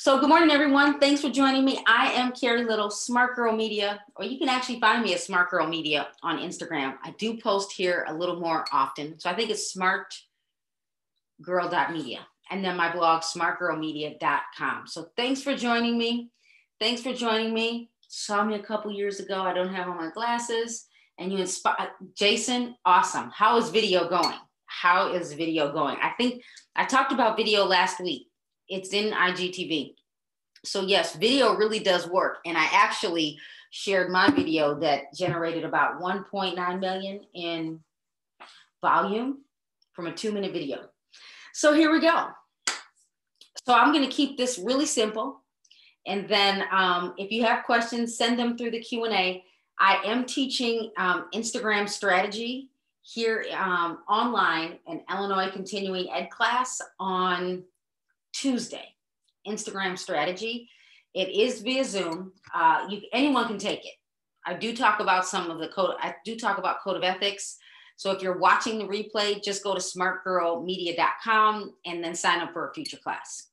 So, good morning, everyone. Thanks for joining me. I am Carrie Little, Smart Girl Media, or you can actually find me at Smart Girl Media on Instagram. I do post here a little more often. So, I think it's smartgirl.media and then my blog, smartgirlmedia.com. So, thanks for joining me. Thanks for joining me. Saw me a couple years ago. I don't have on my glasses. And you inspire Jason, awesome. How is video going? How is video going? I think I talked about video last week it's in IGTV. So yes, video really does work. And I actually shared my video that generated about 1.9 million in volume from a two minute video. So here we go. So I'm going to keep this really simple. And then um, if you have questions, send them through the Q&A. I am teaching um, Instagram strategy here um, online in Illinois continuing ed class on Tuesday, Instagram strategy. It is via Zoom. Uh, you, anyone can take it. I do talk about some of the code. I do talk about code of ethics. So if you're watching the replay, just go to smartgirlmedia.com and then sign up for a future class.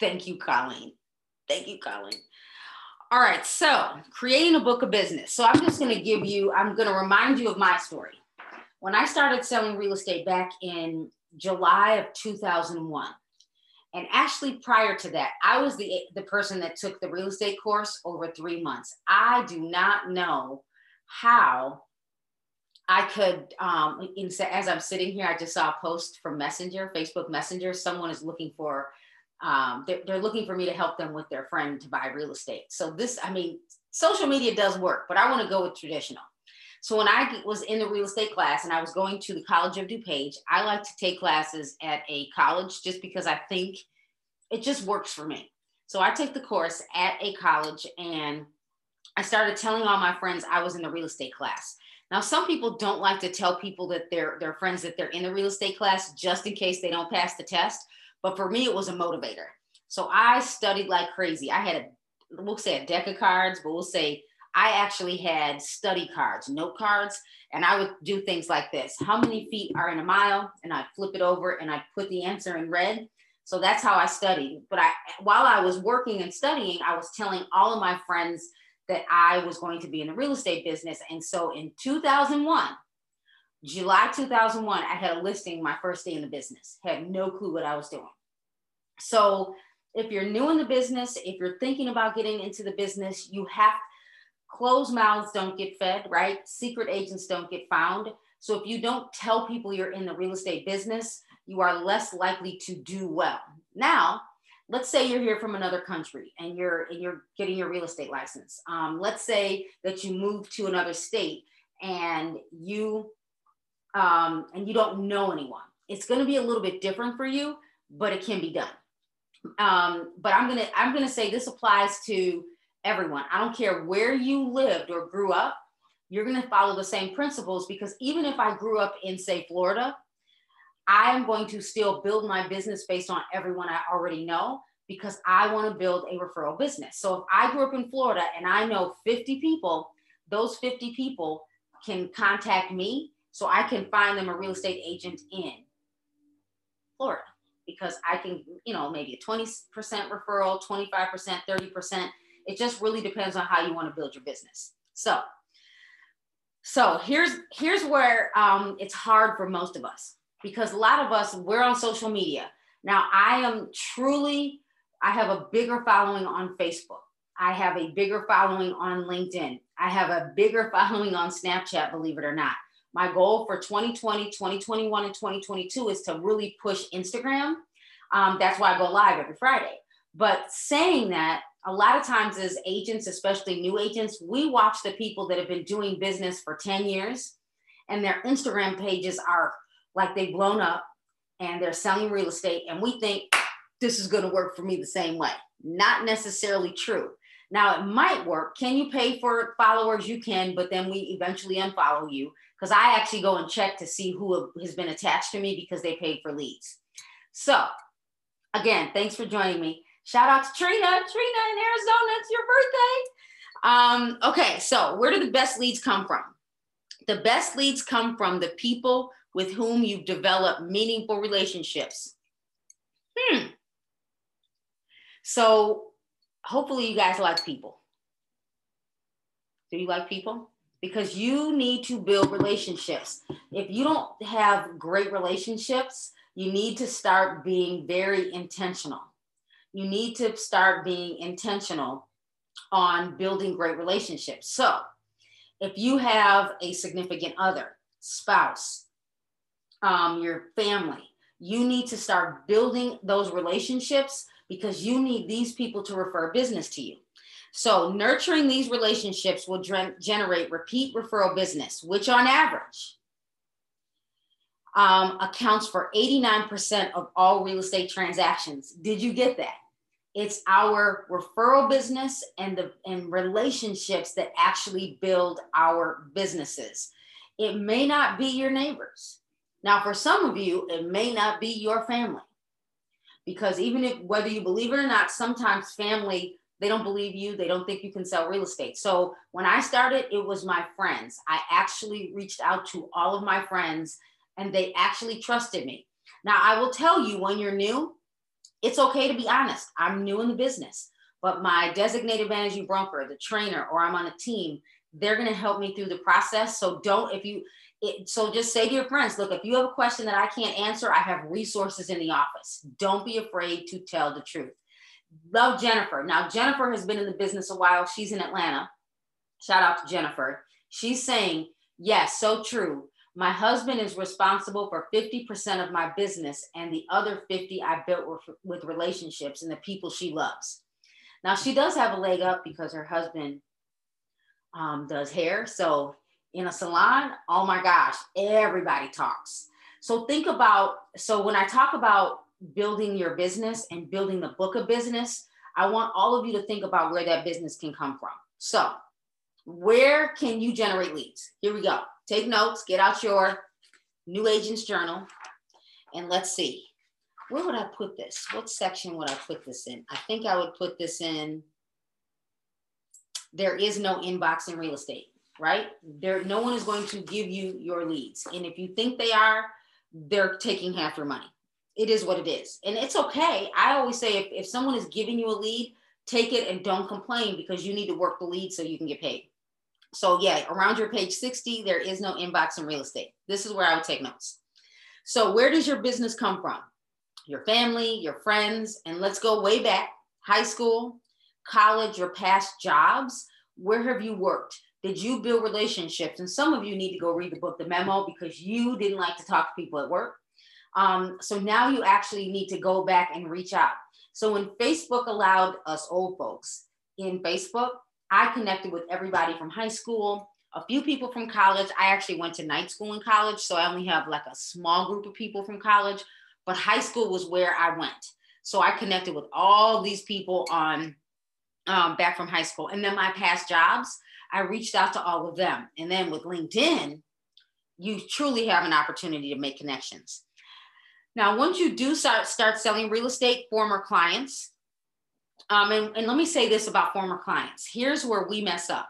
Thank you, Colleen. Thank you, Colleen. All right, so creating a book of business. So I'm just going to give you, I'm going to remind you of my story. When I started selling real estate back in July of 2001, and actually, prior to that, I was the, the person that took the real estate course over three months. I do not know how I could, um, as I'm sitting here, I just saw a post from Messenger, Facebook Messenger. Someone is looking for, um, they're, they're looking for me to help them with their friend to buy real estate. So this, I mean, social media does work, but I want to go with traditional. So when I was in the real estate class and I was going to the College of DuPage, I like to take classes at a college just because I think it just works for me. So I took the course at a college and I started telling all my friends I was in the real estate class. Now, some people don't like to tell people that they're their friends that they're in the real estate class just in case they don't pass the test. But for me, it was a motivator. So I studied like crazy. I had a we'll say a deck of cards, but we'll say I actually had study cards, note cards, and I would do things like this. How many feet are in a mile? And I'd flip it over and I'd put the answer in red. So that's how I studied. But I while I was working and studying, I was telling all of my friends that I was going to be in the real estate business. And so in 2001, July 2001, I had a listing my first day in the business. Had no clue what I was doing. So if you're new in the business, if you're thinking about getting into the business, you have closed mouths don't get fed, right? Secret agents don't get found. So if you don't tell people you're in the real estate business, you are less likely to do well. Now, let's say you're here from another country and you're and you're getting your real estate license. Um, let's say that you move to another state and you um, and you don't know anyone. It's going to be a little bit different for you, but it can be done. Um, but I'm gonna I'm gonna say this applies to everyone. I don't care where you lived or grew up, you're going to follow the same principles because even if I grew up in, say, Florida, I am going to still build my business based on everyone I already know because I want to build a referral business. So if I grew up in Florida and I know 50 people, those 50 people can contact me so I can find them a real estate agent in Florida because I can, you know, maybe a 20% referral, 25%, 30%. It just really depends on how you want to build your business. So, so here's here's where um, it's hard for most of us because a lot of us we're on social media. Now, I am truly I have a bigger following on Facebook. I have a bigger following on LinkedIn. I have a bigger following on Snapchat, believe it or not. My goal for 2020, 2021, and 2022 is to really push Instagram. Um, that's why I go live every Friday. But saying that, a lot of times as agents, especially new agents, we watch the people that have been doing business for 10 years and their Instagram pages are like they've blown up and they're selling real estate. And we think this is going to work for me the same way. Not necessarily true. Now, it might work. Can you pay for followers? You can, but then we eventually unfollow you because I actually go and check to see who has been attached to me because they paid for leads. So, again, thanks for joining me. Shout out to Trina. Trina in Arizona, it's your birthday. Um, okay, so where do the best leads come from? The best leads come from the people with whom you've developed meaningful relationships. Hmm. So hopefully you guys like people. Do you like people? Because you need to build relationships. If you don't have great relationships, you need to start being very intentional. You need to start being intentional on building great relationships. So, if you have a significant other, spouse, um, your family, you need to start building those relationships because you need these people to refer business to you. So, nurturing these relationships will generate repeat referral business, which on average um, accounts for 89% of all real estate transactions. Did you get that? It's our referral business and the and relationships that actually build our businesses. It may not be your neighbors. Now, for some of you, it may not be your family. Because even if whether you believe it or not, sometimes family they don't believe you. They don't think you can sell real estate. So when I started, it was my friends. I actually reached out to all of my friends and they actually trusted me. Now, I will tell you when you're new, it's okay to be honest. I'm new in the business, but my designated managing broker, the trainer, or I'm on a team, they're going to help me through the process. So don't, if you, it, so just say to your friends, look, if you have a question that I can't answer, I have resources in the office. Don't be afraid to tell the truth love Jennifer. Now, Jennifer has been in the business a while. She's in Atlanta. Shout out to Jennifer. She's saying, yes, so true. My husband is responsible for 50% of my business, and the other 50 I built with, relationships and the people she loves. Now, she does have a leg up because her husband um, does hair. So, in a salon, oh my gosh, everybody talks. So, think about so when I talk about building your business and building the book of business, I want all of you to think about where that business can come from. So, where can you generate leads? Here we go. Take notes, get out your new agents journal, and let's see. Where would I put this? What section would I put this in? I think I would put this in. There is no inbox in real estate, right? There, no one is going to give you your leads. And if you think they are, they're taking half your money it is what it is. And it's okay. I always say if, if someone is giving you a lead, take it and don't complain because you need to work the lead so you can get paid. So, yeah, around your page 60, there is no inbox in real estate. This is where I would take notes. So, where does your business come from? Your family, your friends, and let's go way back high school, college, your past jobs. Where have you worked? Did you build relationships? And some of you need to go read the book, The Memo, because you didn't like to talk to people at work um, so now you actually need to go back and reach out. So when Facebook allowed us old folks in Facebook, I connected with everybody from high school, a few people from college. I actually went to night school in college, so I only have like a small group of people from college, but high school was where I went. So I connected with all these people on um, back from high school. And then my past jobs, I reached out to all of them. And then with LinkedIn, you truly have an opportunity to make connections. Now, once you do start, start selling real estate, former clients, um, and, and let me say this about former clients. Here's where we mess up.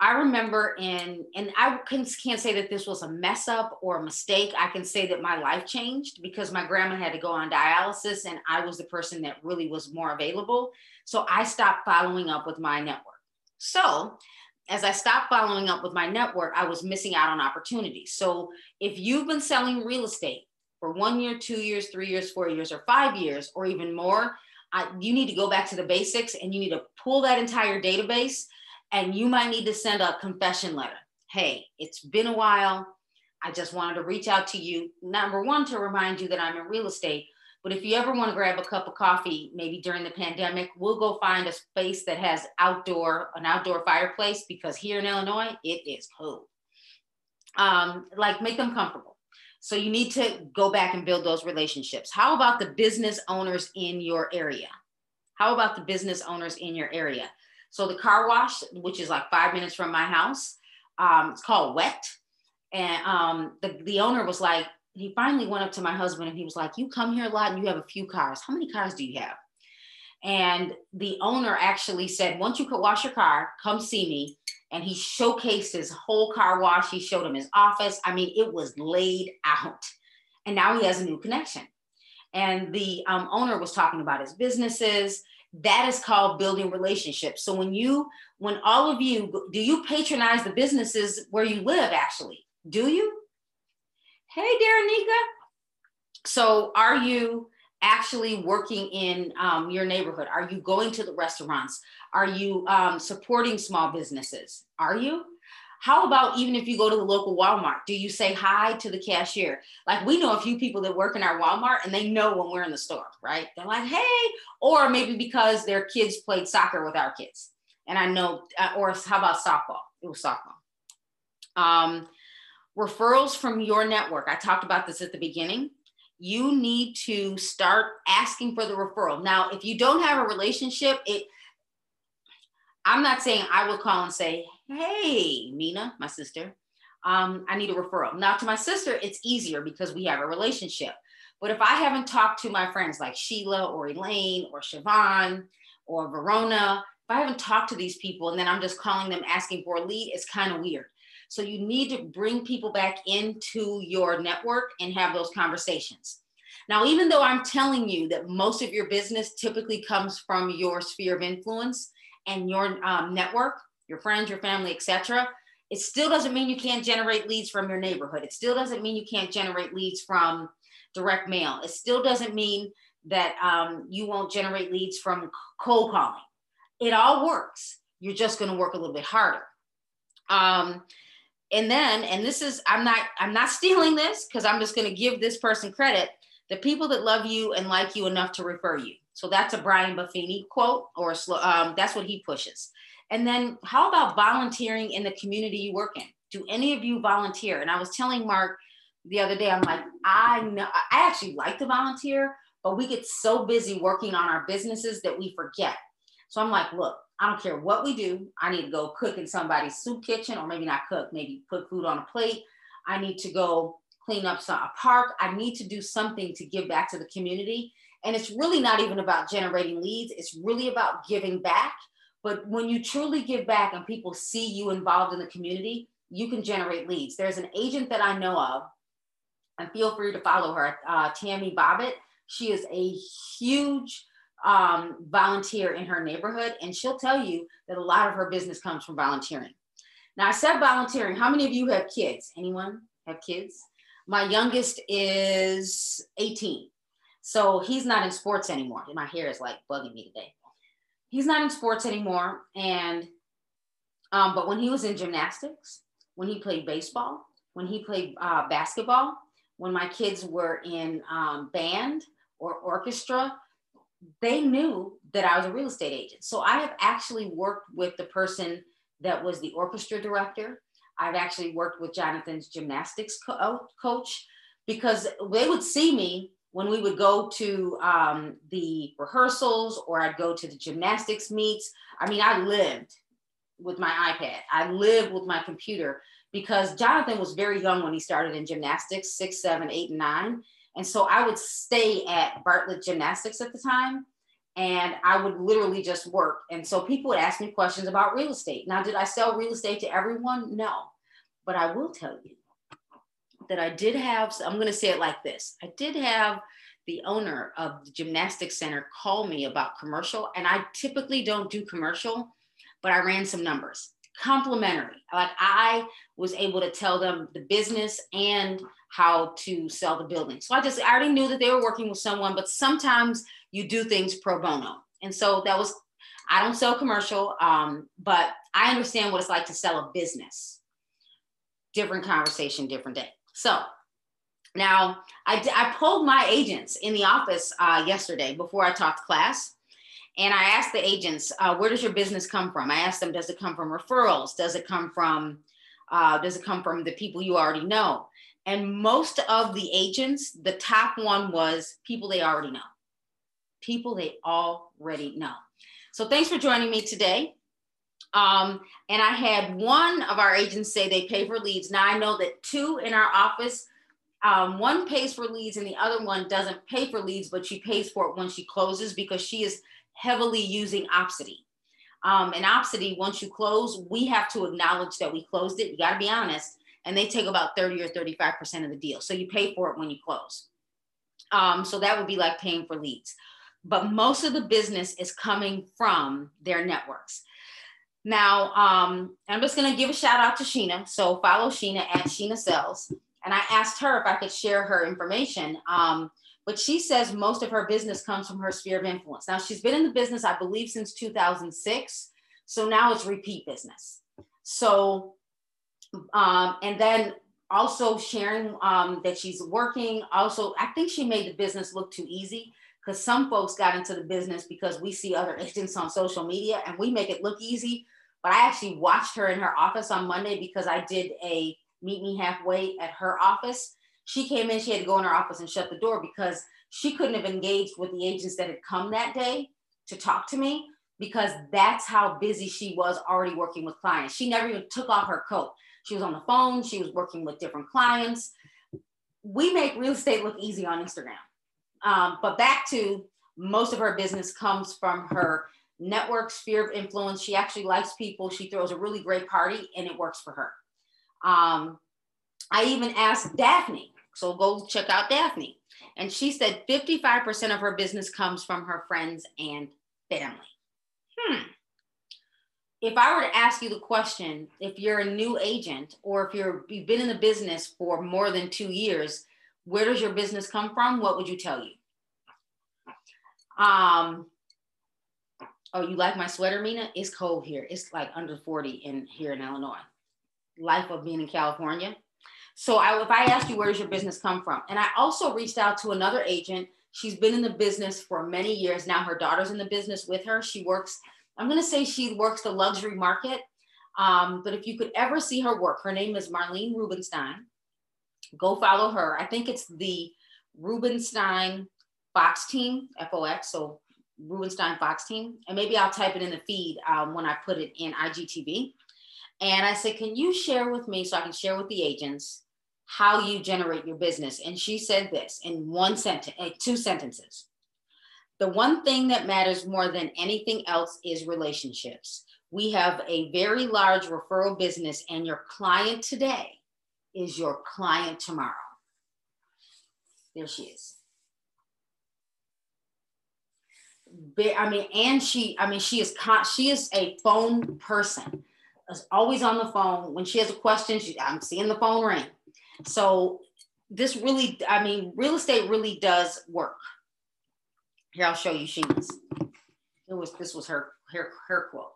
I remember in, and I can, can't say that this was a mess up or a mistake. I can say that my life changed because my grandma had to go on dialysis and I was the person that really was more available. So I stopped following up with my network. So as I stopped following up with my network, I was missing out on opportunities. So if you've been selling real estate for one year, two years, three years, four years, or five years, or even more, I, you need to go back to the basics and you need to pull that entire database and you might need to send a confession letter. Hey, it's been a while. I just wanted to reach out to you. Number one, to remind you that I'm in real estate. But if you ever want to grab a cup of coffee, maybe during the pandemic, we'll go find a space that has outdoor, an outdoor fireplace because here in Illinois, it is cold. Um, like make them comfortable. So you need to go back and build those relationships. How about the business owners in your area? How about the business owners in your area? So the car wash, which is like five minutes from my house, um, it's called Wet. And um, the, the owner was like, he finally went up to my husband and he was like, You come here a lot and you have a few cars. How many cars do you have? And the owner actually said, Once you could wash your car, come see me and he showcased his whole car wash. He showed him his office. I mean, it was laid out. And now he has a new connection. and the um, owner was talking about his businesses. That is called building relationships. So when you, when all of you, do you patronize the businesses where you live? Actually, do you? Hey, Darenika. So are you actually working in um, your neighborhood? Are you going to the restaurants? Are you um, supporting small businesses? Are you? How about even if you go to the local Walmart, do you say hi to the cashier? Like we know a few people that work in our Walmart and they know when we're in the store, right? They're like, hey, or maybe because their kids played soccer with our kids. And I know, uh, or how about softball? It was softball. Um, referrals from your network. I talked about this at the beginning you need to start asking for the referral. Now, if you don't have a relationship, it I'm not saying I will call and say, "Hey, Mina, my sister, um, I need a referral." Now, to my sister, it's easier because we have a relationship. But if I haven't talked to my friends like Sheila or Elaine or Siobhan or Verona, if I haven't talked to these people and then I'm just calling them asking for a lead, it's kind of weird. So you need to bring people back into your network and have those conversations. Now, even though I'm telling you that most of your business typically comes from your sphere of influence and your um, network, your friends, your family, etc., it still doesn't mean you can't generate leads from your neighborhood. It still doesn't mean you can't generate leads from direct mail. It still doesn't mean that um, you won't generate leads from cold calling. It all works. You're just going to work a little bit harder. Um, and then and this is i'm not i'm not stealing this because i'm just going to give this person credit the people that love you and like you enough to refer you. So that's a brian buffini quote or um, that's what he pushes. And then how about volunteering in the community you work in? Do any of you volunteer? And i was telling mark the other day i'm like i know i actually like to volunteer but we get so busy working on our businesses that we forget. So i'm like look I don't care what we do. I need to go cook in somebody's soup kitchen, or maybe not cook, maybe put food on a plate. I need to go clean up some, a park. I need to do something to give back to the community. And it's really not even about generating leads, it's really about giving back. But when you truly give back and people see you involved in the community, you can generate leads. There's an agent that I know of, and feel free to follow her, uh, Tammy Bobbitt. She is a huge um, volunteer in her neighborhood, and she'll tell you that a lot of her business comes from volunteering. Now, I said volunteering. How many of you have kids? Anyone have kids? My youngest is 18. So he's not in sports anymore. My hair is like bugging me today. He's not in sports anymore. And, um, but when he was in gymnastics, when he played baseball, when he played uh, basketball, when my kids were in um, band or orchestra, they knew that I was a real estate agent. So I have actually worked with the person that was the orchestra director. I've actually worked with Jonathan's gymnastics co- oh, coach because they would see me when we would go to um, the rehearsals or I'd go to the gymnastics meets. I mean, I lived with my iPad, I lived with my computer because Jonathan was very young when he started in gymnastics six, seven, eight, and nine. And so I would stay at Bartlett Gymnastics at the time and I would literally just work. And so people would ask me questions about real estate. Now, did I sell real estate to everyone? No. But I will tell you that I did have, I'm going to say it like this I did have the owner of the gymnastics center call me about commercial. And I typically don't do commercial, but I ran some numbers complimentary. Like I was able to tell them the business and how to sell the building. So I just I already knew that they were working with someone, but sometimes you do things pro bono. And so that was I don't sell commercial, um, but I understand what it's like to sell a business. Different conversation, different day. So now I, I pulled my agents in the office uh, yesterday before I taught class. And I asked the agents, uh, where does your business come from? I asked them, does it come from referrals? Does it come from, uh, does it come from the people you already know? And most of the agents, the top one was people they already know. People they already know. So thanks for joining me today. Um, and I had one of our agents say they pay for leads. Now I know that two in our office, um, one pays for leads and the other one doesn't pay for leads, but she pays for it when she closes because she is heavily using Opcity. Um, and Opcity, once you close, we have to acknowledge that we closed it. You got to be honest. And they take about 30 or 35% of the deal. So you pay for it when you close. Um, so that would be like paying for leads. But most of the business is coming from their networks. Now, um, I'm just going to give a shout out to Sheena. So follow Sheena at Sheena Sells. And I asked her if I could share her information. Um, but she says most of her business comes from her sphere of influence. Now, she's been in the business, I believe, since 2006. So now it's repeat business. So, um, and then also sharing um, that she's working. Also, I think she made the business look too easy because some folks got into the business because we see other agents on social media and we make it look easy. But I actually watched her in her office on Monday because I did a meet me halfway at her office. She came in, she had to go in her office and shut the door because she couldn't have engaged with the agents that had come that day to talk to me because that's how busy she was already working with clients. She never even took off her coat. She was on the phone, she was working with different clients. We make real estate look easy on Instagram. Um, but back to most of her business comes from her network sphere of influence. She actually likes people. She throws a really great party and it works for her. Um, I even asked Daphne, so go check out Daphne. And she said 55% of her business comes from her friends and family. Hmm. If I were to ask you the question, if you're a new agent or if you're you've been in the business for more than two years, where does your business come from? What would you tell you? Um, oh, you like my sweater, Mina? It's cold here. It's like under 40 in here in Illinois. Life of being in California. So I, if I asked you, where does your business come from? And I also reached out to another agent. She's been in the business for many years now. Her daughter's in the business with her. She works, I'm going to say she works the luxury market. Um, but if you could ever see her work, her name is Marlene Rubenstein go follow her. I think it's the Rubenstein Fox team, F-O-X, so Rubenstein Fox team. And maybe I'll type it in the feed um, when I put it in IGTV. And I said, can you share with me so I can share with the agents how you generate your business? And she said this in one sentence, two sentences. The one thing that matters more than anything else is relationships. We have a very large referral business, and your client today is your client tomorrow. There she is. I mean, and she, I mean, she is con- she is a phone person. Is always on the phone. When she has a question, she, I'm seeing the phone ring. So this really, I mean, real estate really does work. Here, I'll show you Sheena's. It was this was her her her quote.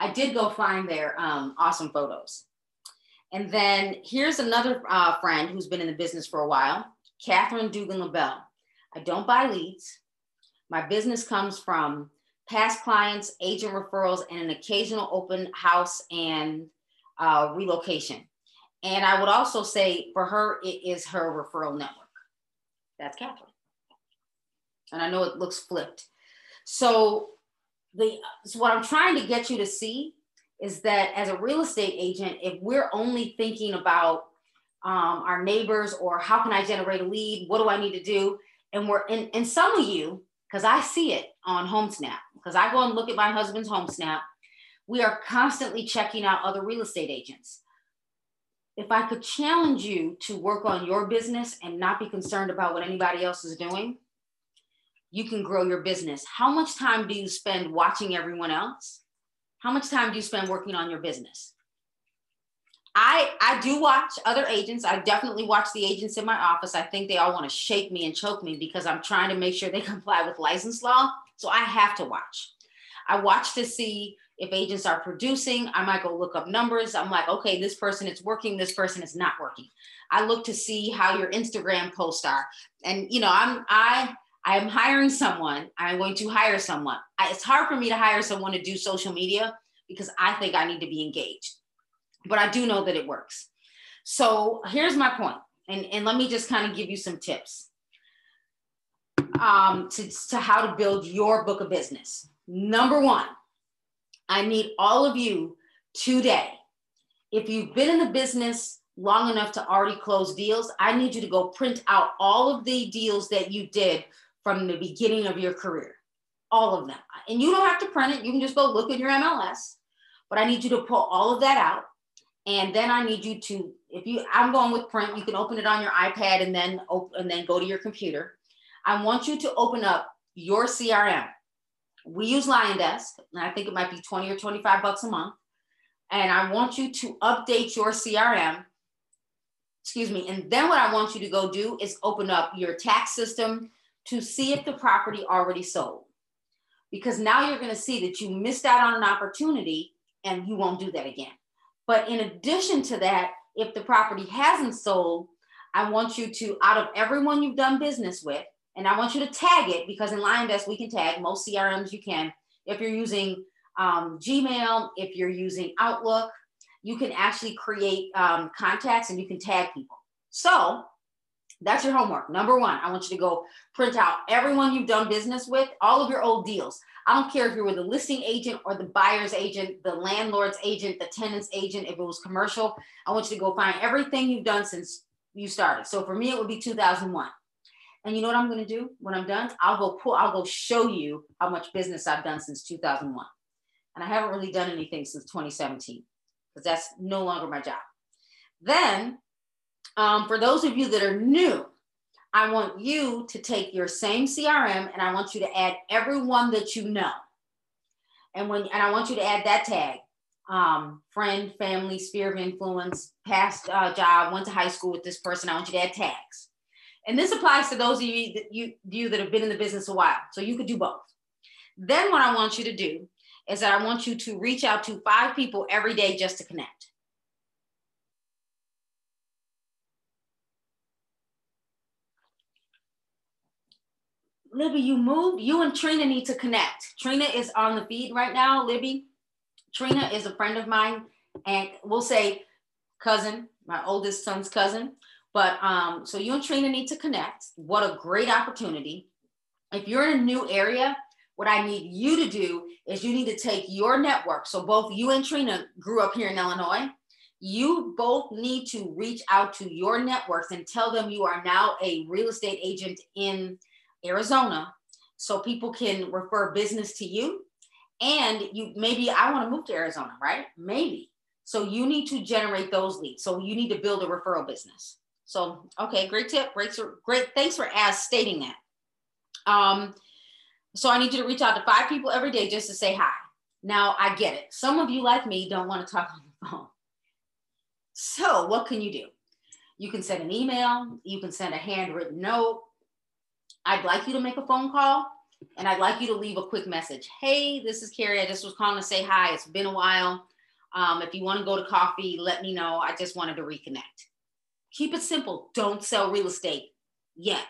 I did go find their um, awesome photos. And then here's another uh, friend who's been in the business for a while, Catherine Dugan LaBelle. I don't buy leads. My business comes from past clients, agent referrals, and an occasional open house and uh, relocation. And I would also say for her, it is her referral network. That's Catherine. And I know it looks flipped. So the so what I'm trying to get you to see is that as a real estate agent, if we're only thinking about um, our neighbors or how can I generate a lead, what do I need to do, and we're in, and some of you, because I see it on HomeSnap, because I go and look at my husband's HomeSnap, we are constantly checking out other real estate agents. If I could challenge you to work on your business and not be concerned about what anybody else is doing, you can grow your business. How much time do you spend watching everyone else? How much time do you spend working on your business? I I do watch other agents. I definitely watch the agents in my office. I think they all want to shake me and choke me because I'm trying to make sure they comply with license law. So I have to watch. I watch to see if agents are producing. I might go look up numbers. I'm like, okay, this person is working, this person is not working. I look to see how your Instagram posts are. And you know, I'm I I am hiring someone. I'm going to hire someone. I, it's hard for me to hire someone to do social media because I think I need to be engaged. But I do know that it works. So here's my point, and, and let me just kind of give you some tips um, to, to how to build your book of business. Number one, I need all of you today. If you've been in the business long enough to already close deals, I need you to go print out all of the deals that you did from the beginning of your career, all of them. And you don't have to print it. You can just go look at your MLS. But I need you to pull all of that out. And then I need you to, if you, I'm going with print, you can open it on your iPad and then open, and then go to your computer. I want you to open up your CRM. We use LionDesk, and I think it might be 20 or 25 bucks a month. And I want you to update your CRM. Excuse me. And then what I want you to go do is open up your tax system to see if the property already sold. Because now you're going to see that you missed out on an opportunity and you won't do that again. But in addition to that, if the property hasn't sold, I want you to, out of everyone you've done business with, and I want you to tag it because in LionDesk we can tag most CRMs you can. If you're using um, Gmail, if you're using Outlook, you can actually create um, contacts and you can tag people. So that's your homework. Number one, I want you to go print out everyone you've done business with, all of your old deals. I don't care if you were the listing agent or the buyer's agent, the landlord's agent, the tenant's agent, if it was commercial. I want you to go find everything you've done since you started. So for me, it would be 2001. And you know what I'm going to do when I'm done? I'll go pull, I'll go show you how much business I've done since 2001. And I haven't really done anything since 2017 because that's no longer my job. Then, um, for those of you that are new, I want you to take your same CRM and I want you to add everyone that you know. And when and I want you to add that tag um, friend, family, sphere of influence, past uh, job, went to high school with this person. I want you to add tags. And this applies to those of you that, you, you that have been in the business a while. So you could do both. Then what I want you to do is that I want you to reach out to five people every day just to connect. Libby, you moved. You and Trina need to connect. Trina is on the feed right now. Libby, Trina is a friend of mine, and we'll say cousin, my oldest son's cousin. But um, so you and Trina need to connect. What a great opportunity. If you're in a new area, what I need you to do is you need to take your network. So both you and Trina grew up here in Illinois. You both need to reach out to your networks and tell them you are now a real estate agent in Arizona so people can refer business to you. And you maybe I want to move to Arizona, right? Maybe. So you need to generate those leads. So you need to build a referral business. So, okay, great tip. Great, great. Thanks for as stating that. Um, so I need you to reach out to five people every day just to say hi. Now I get it. Some of you like me don't want to talk on the phone. So what can you do? You can send an email. You can send a handwritten note. I'd like you to make a phone call and I'd like you to leave a quick message. Hey, this is Carrie. I just was calling to say hi. It's been a while. Um, if you want to go to coffee, let me know. I just wanted to reconnect. Keep it simple. Don't sell real estate yet.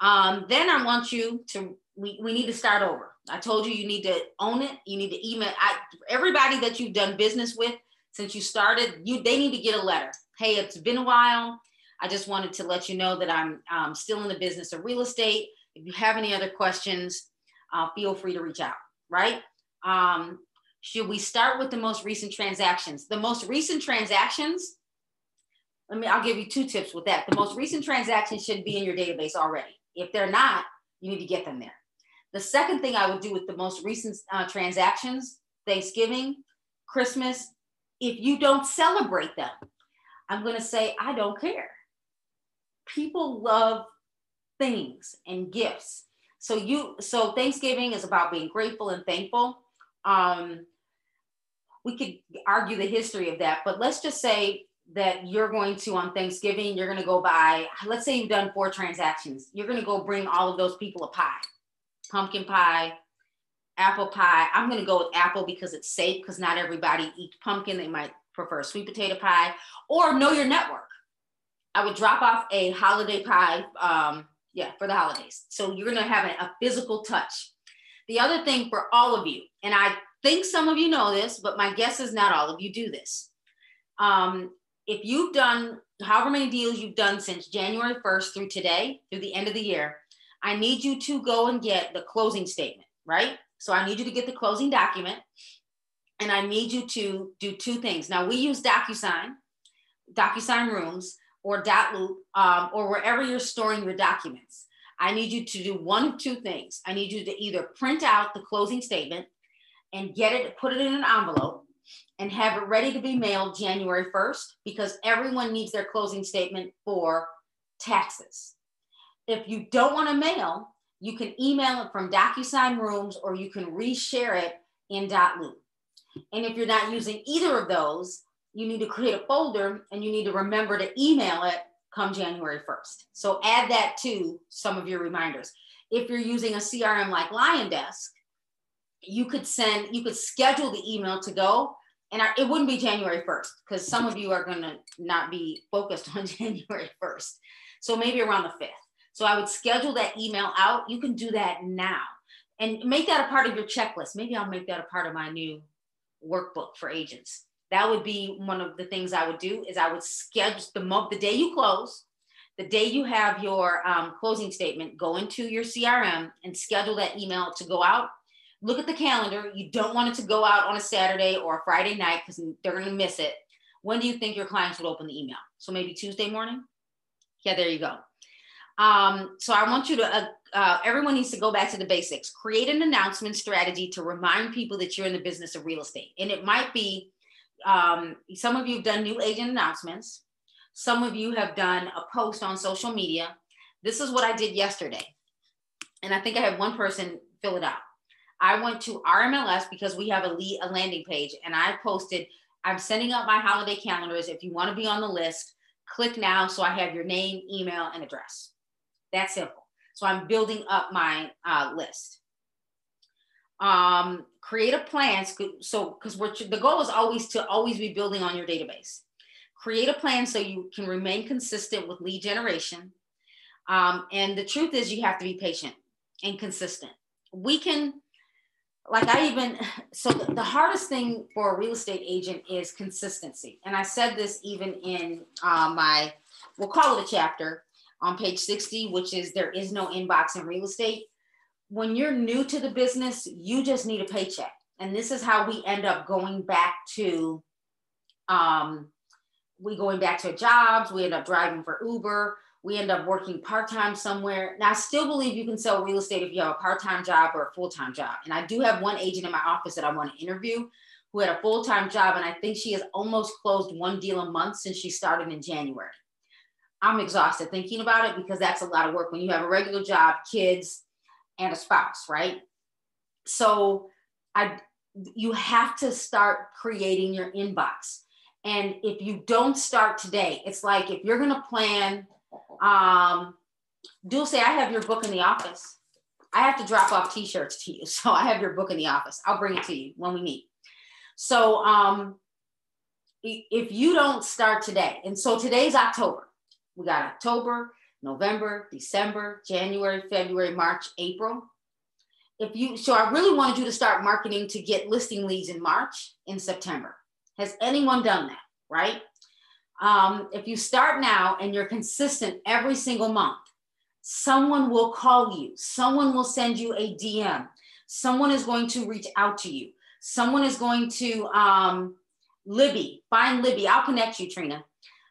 Um, then I want you to, we, we need to start over. I told you you need to own it. You need to email I, everybody that you've done business with since you started. You they need to get a letter. Hey, it's been a while. I just wanted to let you know that I'm um, still in the business of real estate. If you have any other questions, uh, feel free to reach out. Right? Um, should we start with the most recent transactions? The most recent transactions let me, I'll give you two tips with that. The most recent transactions should be in your database already. If they're not, you need to get them there. The second thing I would do with the most recent uh, transactions, Thanksgiving, Christmas, if you don't celebrate them, I'm going to say, I don't care. People love things and gifts. So you, so Thanksgiving is about being grateful and thankful. Um, we could argue the history of that, but let's just say that you're going to on Thanksgiving, you're going to go buy, let's say you've done four transactions, you're going to go bring all of those people a pie, pumpkin pie, apple pie. I'm going to go with apple because it's safe because not everybody eats pumpkin. They might prefer sweet potato pie or know your network. I would drop off a holiday pie, um, yeah, for the holidays. So you're going to have a, a physical touch. The other thing for all of you, and I think some of you know this, but my guess is not all of you do this. Um, if you've done however many deals you've done since January 1st through today, through the end of the year, I need you to go and get the closing statement, right? So I need you to get the closing document and I need you to do two things. Now we use DocuSign, DocuSign Rooms or Dotloop um, or wherever you're storing your documents. I need you to do one of two things. I need you to either print out the closing statement and get it, put it in an envelope and have it ready to be mailed January 1st because everyone needs their closing statement for taxes. If you don't want to mail, you can email it from DocuSign Rooms or you can reshare it in Dotloop. And if you're not using either of those, you need to create a folder and you need to remember to email it come January 1st. So add that to some of your reminders. If you're using a CRM like LionDesk, you could send, you could schedule the email to go and it wouldn't be January 1st because some of you are going to not be focused on January 1st. So maybe around the 5th. So I would schedule that email out. You can do that now and make that a part of your checklist. Maybe I'll make that a part of my new workbook for agents. That would be one of the things I would do is I would schedule the month, the day you close, the day you have your um, closing statement, go into your CRM and schedule that email to go out. Look at the calendar. You don't want it to go out on a Saturday or a Friday night because they're going to miss it. When do you think your clients would open the email? So maybe Tuesday morning? Yeah, there you go. Um, so I want you to, uh, uh, everyone needs to go back to the basics. Create an announcement strategy to remind people that you're in the business of real estate. And it might be um, some of you have done new agent announcements. Some of you have done a post on social media. This is what I did yesterday. And I think I had one person fill it out. I went to RMLS because we have a, lead, a landing page and I posted, I'm sending out my holiday calendars. If you want to be on the list, click now so I have your name, email, and address. That's simple. So I'm building up my uh, list. Um, create a plan. So, because the goal is always to always be building on your database. Create a plan so you can remain consistent with lead generation. Um, and the truth is, you have to be patient and consistent. We can, like I even, so the hardest thing for a real estate agent is consistency. And I said this even in uh, my, we'll call it a chapter on page 60, which is there is no inbox in real estate when you're new to the business, you just need a paycheck. And this is how we end up going back to um, we going back to jobs, we end up driving for Uber, we end up working part-time somewhere. Now I still believe you can sell real estate if you have a part-time job or a full-time job. And I do have one agent in my office that I want to interview who had a full-time job and I think she has almost closed one deal a month since she started in January. I'm exhausted thinking about it because that's a lot of work when you have a regular job, kids, and a spouse, right? So I you have to start creating your inbox. And if you don't start today, it's like if you're gonna plan, um, do say I have your book in the office. I have to drop off t-shirts to you. So I have your book in the office. I'll bring it to you when we meet. So um, if you don't start today, and so today's October, we got October, November, December, January, February, March, April. If you, so I really wanted you to start marketing to get listing leads in March, in September. Has anyone done that, right? Um, if you start now and you're consistent every single month, someone will call you, someone will send you a DM, someone is going to reach out to you, someone is going to, um, Libby, find Libby, I'll connect you, Trina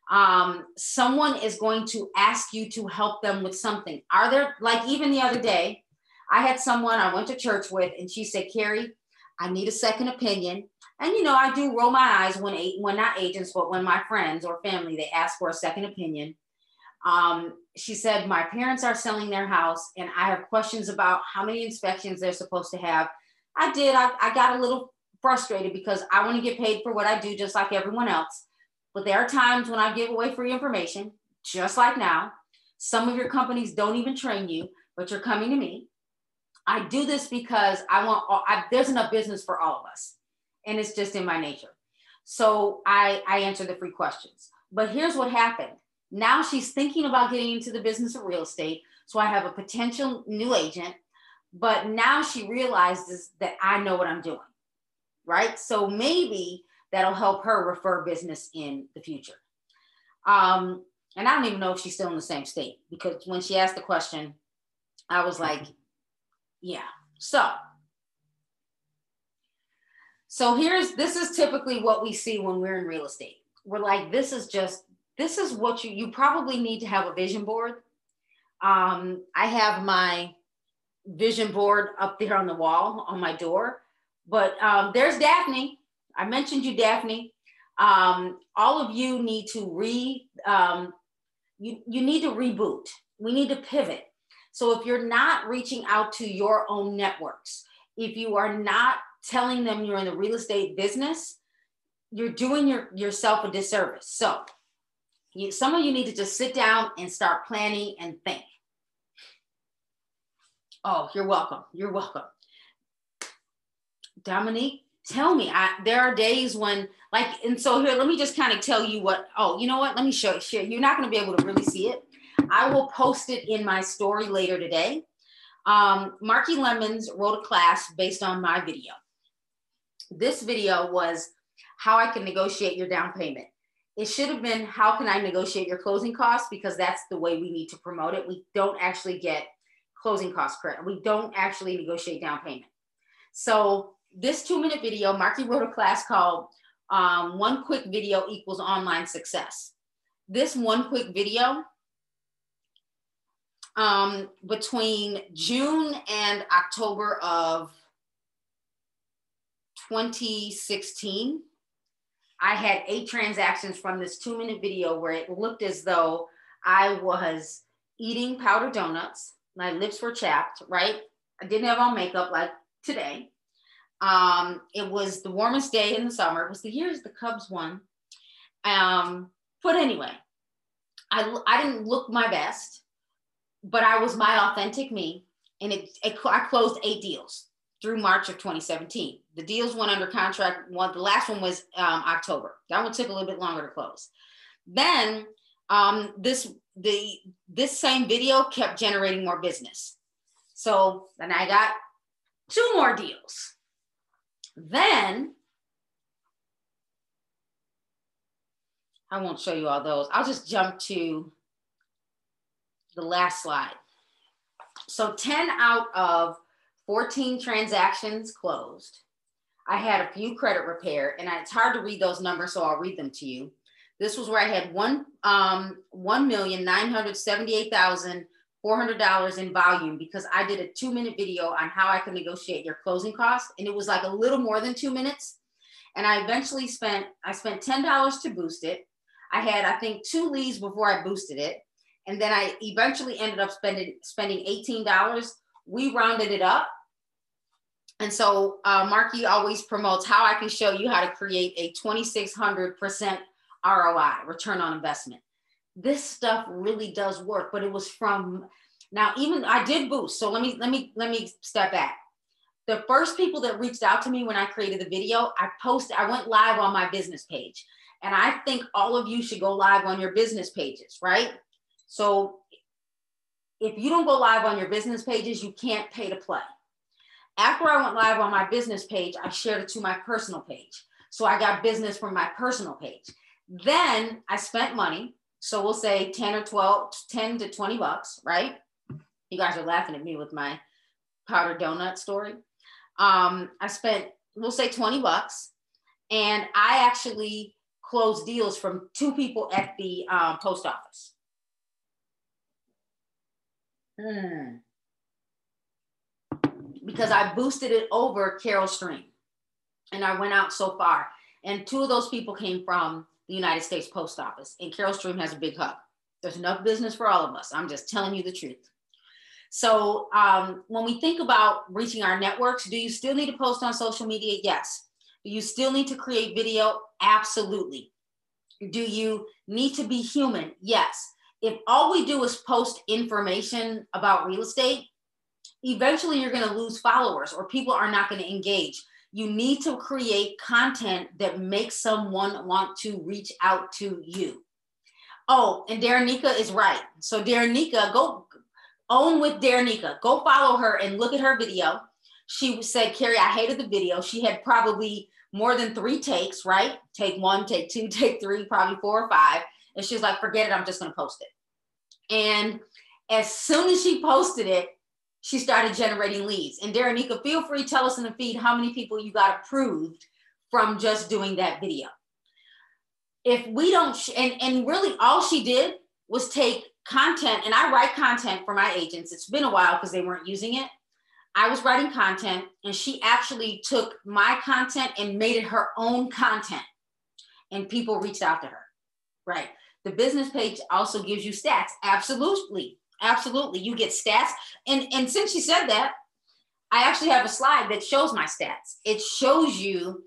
um, someone is going to ask you to help them with something. Are there, like even the other day, I had someone I went to church with, and she said, Carrie, I need a second opinion. And you know, I do roll my eyes when eight, when not agents, but when my friends or family they ask for a second opinion. Um, she said, My parents are selling their house, and I have questions about how many inspections they're supposed to have. I did, I, I got a little frustrated because I want to get paid for what I do, just like everyone else. But there are times when I give away free information, just like now. Some of your companies don't even train you, but you're coming to me. I do this because I want, I, there's enough business for all of us. And it's just in my nature. So I, I answer the free questions. But here's what happened. Now she's thinking about getting into the business of real estate. So I have a potential new agent, but now she realizes that I know what I'm doing. Right. So maybe that'll help her refer business in the future. Um, and I don't even know if she's still in the same state because when she asked the question, I was like, yeah. So, so here's this is typically what we see when we're in real estate. We're like, this is just this is what you you probably need to have a vision board. Um, I have my vision board up there on the wall on my door, but um, there's Daphne. I mentioned you, Daphne. Um, all of you need to re, um, you, you need to reboot. We need to pivot. So if you're not reaching out to your own networks, if you are not telling them you're in the real estate business, you're doing your, yourself a disservice. So you, some of you need to just sit down and start planning and think. Oh, you're welcome. You're welcome. Dominique, tell me. I, there are days when, like, and so here, let me just kind of tell you what. Oh, you know what? Let me show you. You're not going to be able to really see it. I will post it in my story later today. Um, Marki Lemons wrote a class based on my video. This video was how I can negotiate your down payment. It should have been how can I negotiate your closing costs because that's the way we need to promote it. We don't actually get closing cost credit. We don't actually negotiate down payment. So this two minute video, Marki wrote a class called um, One Quick Video Equals Online Success. This one quick video um, between June and October of 2016, I had eight transactions from this two minute video where it looked as though I was eating powdered donuts. My lips were chapped, right? I didn't have on makeup like today. Um, it was the warmest day in the summer. It was the years the Cubs won. Um, but anyway, I, I didn't look my best but I was my authentic me. And it, it, I closed eight deals through March of 2017. The deals went under contract. One, the last one was um, October. That one took a little bit longer to close. Then um, this the this same video kept generating more business. So then I got two more deals. Then I won't show you all those. I'll just jump to the last slide. So 10 out of 14 transactions closed. I had a few credit repair, and it's hard to read those numbers, so I'll read them to you. This was where I had one um, one million nine hundred seventy eight thousand four hundred dollars in volume because I did a two minute video on how I could negotiate your closing costs, and it was like a little more than two minutes. And I eventually spent I spent ten dollars to boost it. I had I think two leads before I boosted it and then I eventually ended up spending spending $18. We rounded it up. And so uh, Marki always promotes how I can show you how to create a 2,600% ROI, return on investment. This stuff really does work, but it was from now even I did boost. So let me let me let me step back. The first people that reached out to me when I created the video, I posted, I went live on my business page. And I think all of you should go live on your business pages, right? So if you don't go live on your business pages, you can't pay to play. After I went live on my business page, I shared it to my personal page. So I got business from my personal page. Then I spent money. So we'll say 10 or 12, 10 to 20 bucks, right? You guys are laughing at me with my powdered donut story. Um, I spent, we'll say 20 bucks. And I actually closed deals from two people at the um, post office. Hmm. Because I boosted it over Carol Stream and I went out so far. And two of those people came from the United States Post Office, and Carol Stream has a big hub. There's enough business for all of us. I'm just telling you the truth. So, um, when we think about reaching our networks, do you still need to post on social media? Yes. Do you still need to create video? Absolutely. Do you need to be human? Yes if all we do is post information about real estate, eventually you're going to lose followers or people are not going to engage. You need to create content that makes someone want to reach out to you. Oh, and Darenika is right. So Darenika, go own with Darenika. Go follow her and look at her video. She said, Carrie, I hated the video. She had probably more than three takes, right? Take one, take two, take three, probably four or five and she was like, forget it, I'm just gonna post it. And as soon as she posted it, she started generating leads. And Darenika, feel free tell us in the feed how many people you got approved from just doing that video. If we don't, and, and really all she did was take content, and I write content for my agents. It's been a while because they weren't using it. I was writing content, and she actually took my content and made it her own content, and people reached out to her. Right. The business page also gives you stats. Absolutely. Absolutely. You get stats. And, and since you said that, I actually have a slide that shows my stats. It shows you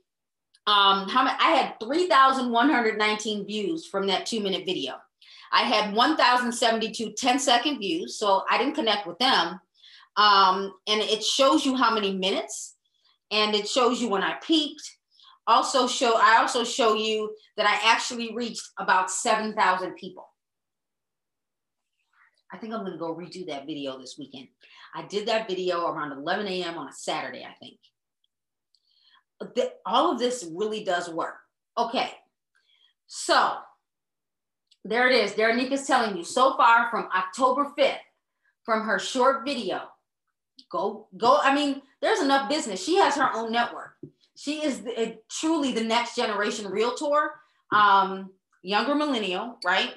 um, how many, I had 3,119 views from that two minute video. I had 1,072 10 second views. So I didn't connect with them. Um, and it shows you how many minutes and it shows you when I peaked. Also show, I also show you that I actually reached about 7,000 people. I think I'm gonna go redo that video this weekend. I did that video around 11 a.m. on a Saturday, I think. The, all of this really does work. Okay, so there it is. Darenika's telling you so far from October 5th, from her short video, go, go. I mean, there's enough business. She has her own network. She is the, truly the next generation realtor, um, younger millennial, right?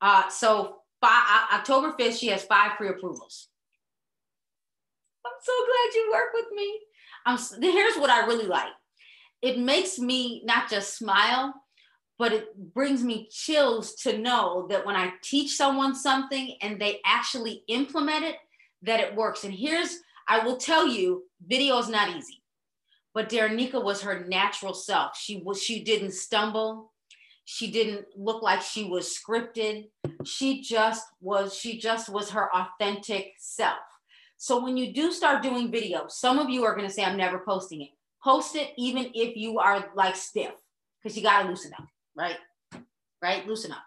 Uh, so five, October 5th, she has five pre-approvals. I'm so glad you work with me. Um, here's what I really like. It makes me not just smile, but it brings me chills to know that when I teach someone something and they actually implement it, that it works. And here's, I will tell you, video is not easy, but Darenika was her natural self. She was, she didn't stumble. She didn't look like she was scripted. She just was, she just was her authentic self. So when you do start doing videos, some of you are going to say, I'm never posting it. Post it even if you are like stiff, because you got to loosen up, right? Right? Loosen up.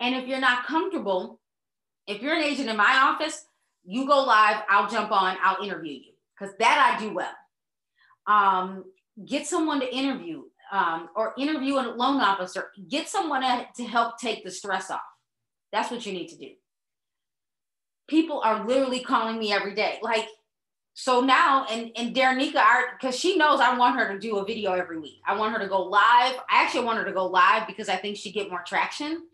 And if you're not comfortable, if you're an agent in my office, you go live, I'll jump on, I'll interview you, because that I do well. Um, get someone to interview um, or interview a loan officer, get someone to help take the stress off. That's what you need to do. People are literally calling me every day. Like, so now, and, and Darenika, because she knows I want her to do a video every week. I want her to go live. I actually want her to go live because I think she get more traction.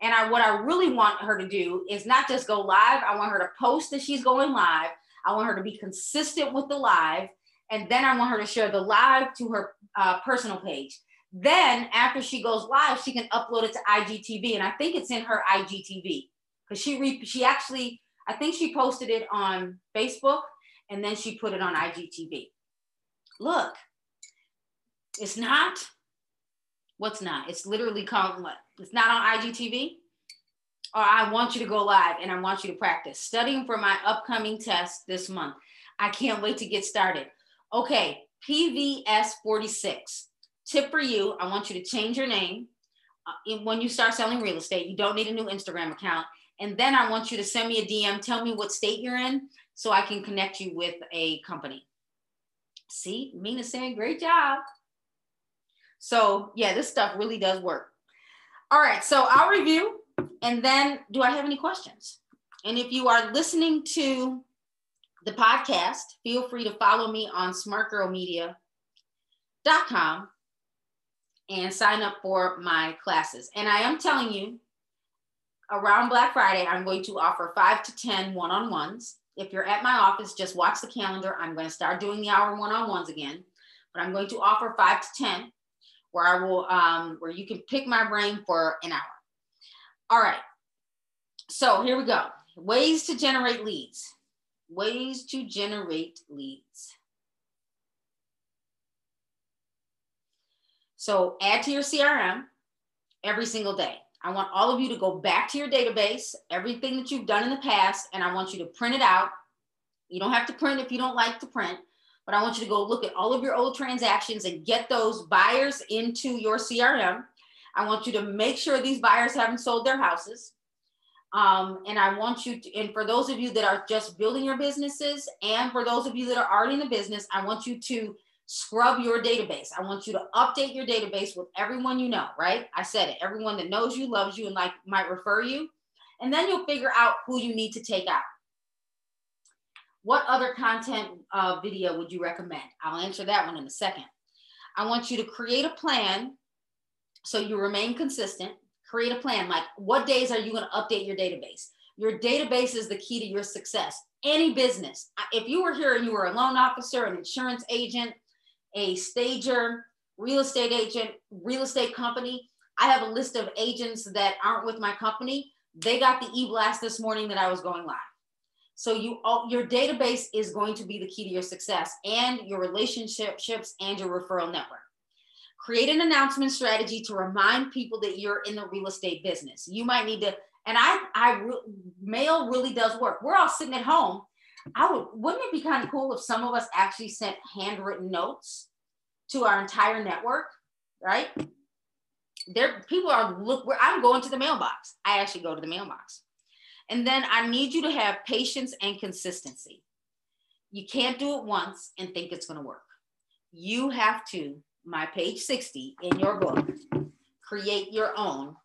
And I, what I really want her to do is not just go live. I want her to post that she's going live. I want her to be consistent with the live and then I want her to share the live to her uh, personal page. Then after she goes live, she can upload it to IGTV, and I think it's in her IGTV because she re- she actually I think she posted it on Facebook and then she put it on IGTV. Look, it's not. What's not? It's literally called what? It's not on IGTV. Or I want you to go live and I want you to practice studying for my upcoming test this month. I can't wait to get started. Okay, PVS 46. Tip for you I want you to change your name uh, when you start selling real estate. You don't need a new Instagram account. And then I want you to send me a DM, tell me what state you're in so I can connect you with a company. See, Mina saying, great job. So, yeah, this stuff really does work. All right, so I'll review and then do I have any questions? And if you are listening to the podcast, feel free to follow me on smartgirlmedia.com and sign up for my classes. And I am telling you, around Black Friday, I'm going to offer five to 10 one on ones. If you're at my office, just watch the calendar. I'm going to start doing the hour one on ones again, but I'm going to offer five to 10 where I will, um, where you can pick my brain for an hour. All right. So here we go. Ways to generate leads ways to generate leads. So add to your CRM every single day. I want all of you to go back to your database, everything that you've done in the past, and I want you to print it out. You don't have to print if you don't like to print, but I want you to go look at all of your old transactions and get those buyers into your CRM. I want you to make sure these buyers haven't sold their houses. Um, and I want you to, and for those of you that are just building your businesses, and for those of you that are already in the business, I want you to scrub your database. I want you to update your database with everyone you know, right? I said it, everyone that knows you, loves you, and like might refer you. And then you'll figure out who you need to take out. What other content uh, video would you recommend? I'll answer that one in a second. I want you to create a plan so you remain consistent create a plan. Like, what days are you going to update your database? Your database is the key to your success. Any business. If you were here and you were a loan officer, an insurance agent, a stager, real estate agent, real estate company, I have a list of agents that aren't with my company, they got the e-blast this morning that I was going live. So you all, your database is going to be the key to your success and your relationships and your referral network. Create an announcement strategy to remind people that you're in the real estate business. You might need to, and I, I mail really does work. We're all sitting at home. I would, wouldn't it be kind of cool if some of us actually sent handwritten notes to our entire network, right? There, people are look. Where I'm going to the mailbox. I actually go to the mailbox. And then I need you to have patience and consistency. You can't do it once and think it's going to work. You have to, my page 60 in your book, create your own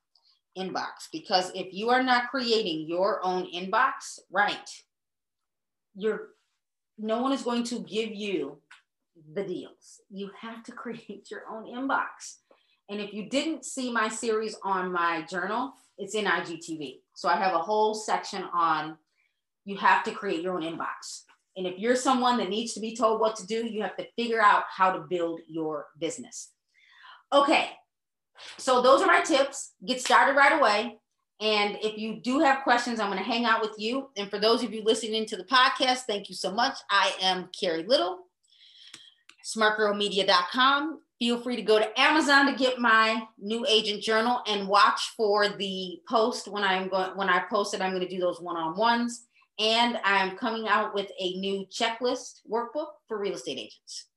inbox because if you are not creating your own inbox, right, you're no one is going to give you the deals. You have to create your own inbox. And if you didn't see my series on my journal, it's in IGTV. So I have a whole section on you have to create your own inbox. And if you're someone that needs to be told what to do, you have to figure out how to build your business. Okay, so those are my tips. Get started right away. And if you do have questions, I'm going to hang out with you. And for those of you listening to the podcast, thank you so much. I am Carrie Little, smartgirlmedia.com feel free to go to Amazon to get my new agent journal and watch for the post when I'm going when I post it. I'm going to do those one-on-ones. And I'm coming out with a new checklist workbook for real estate agents.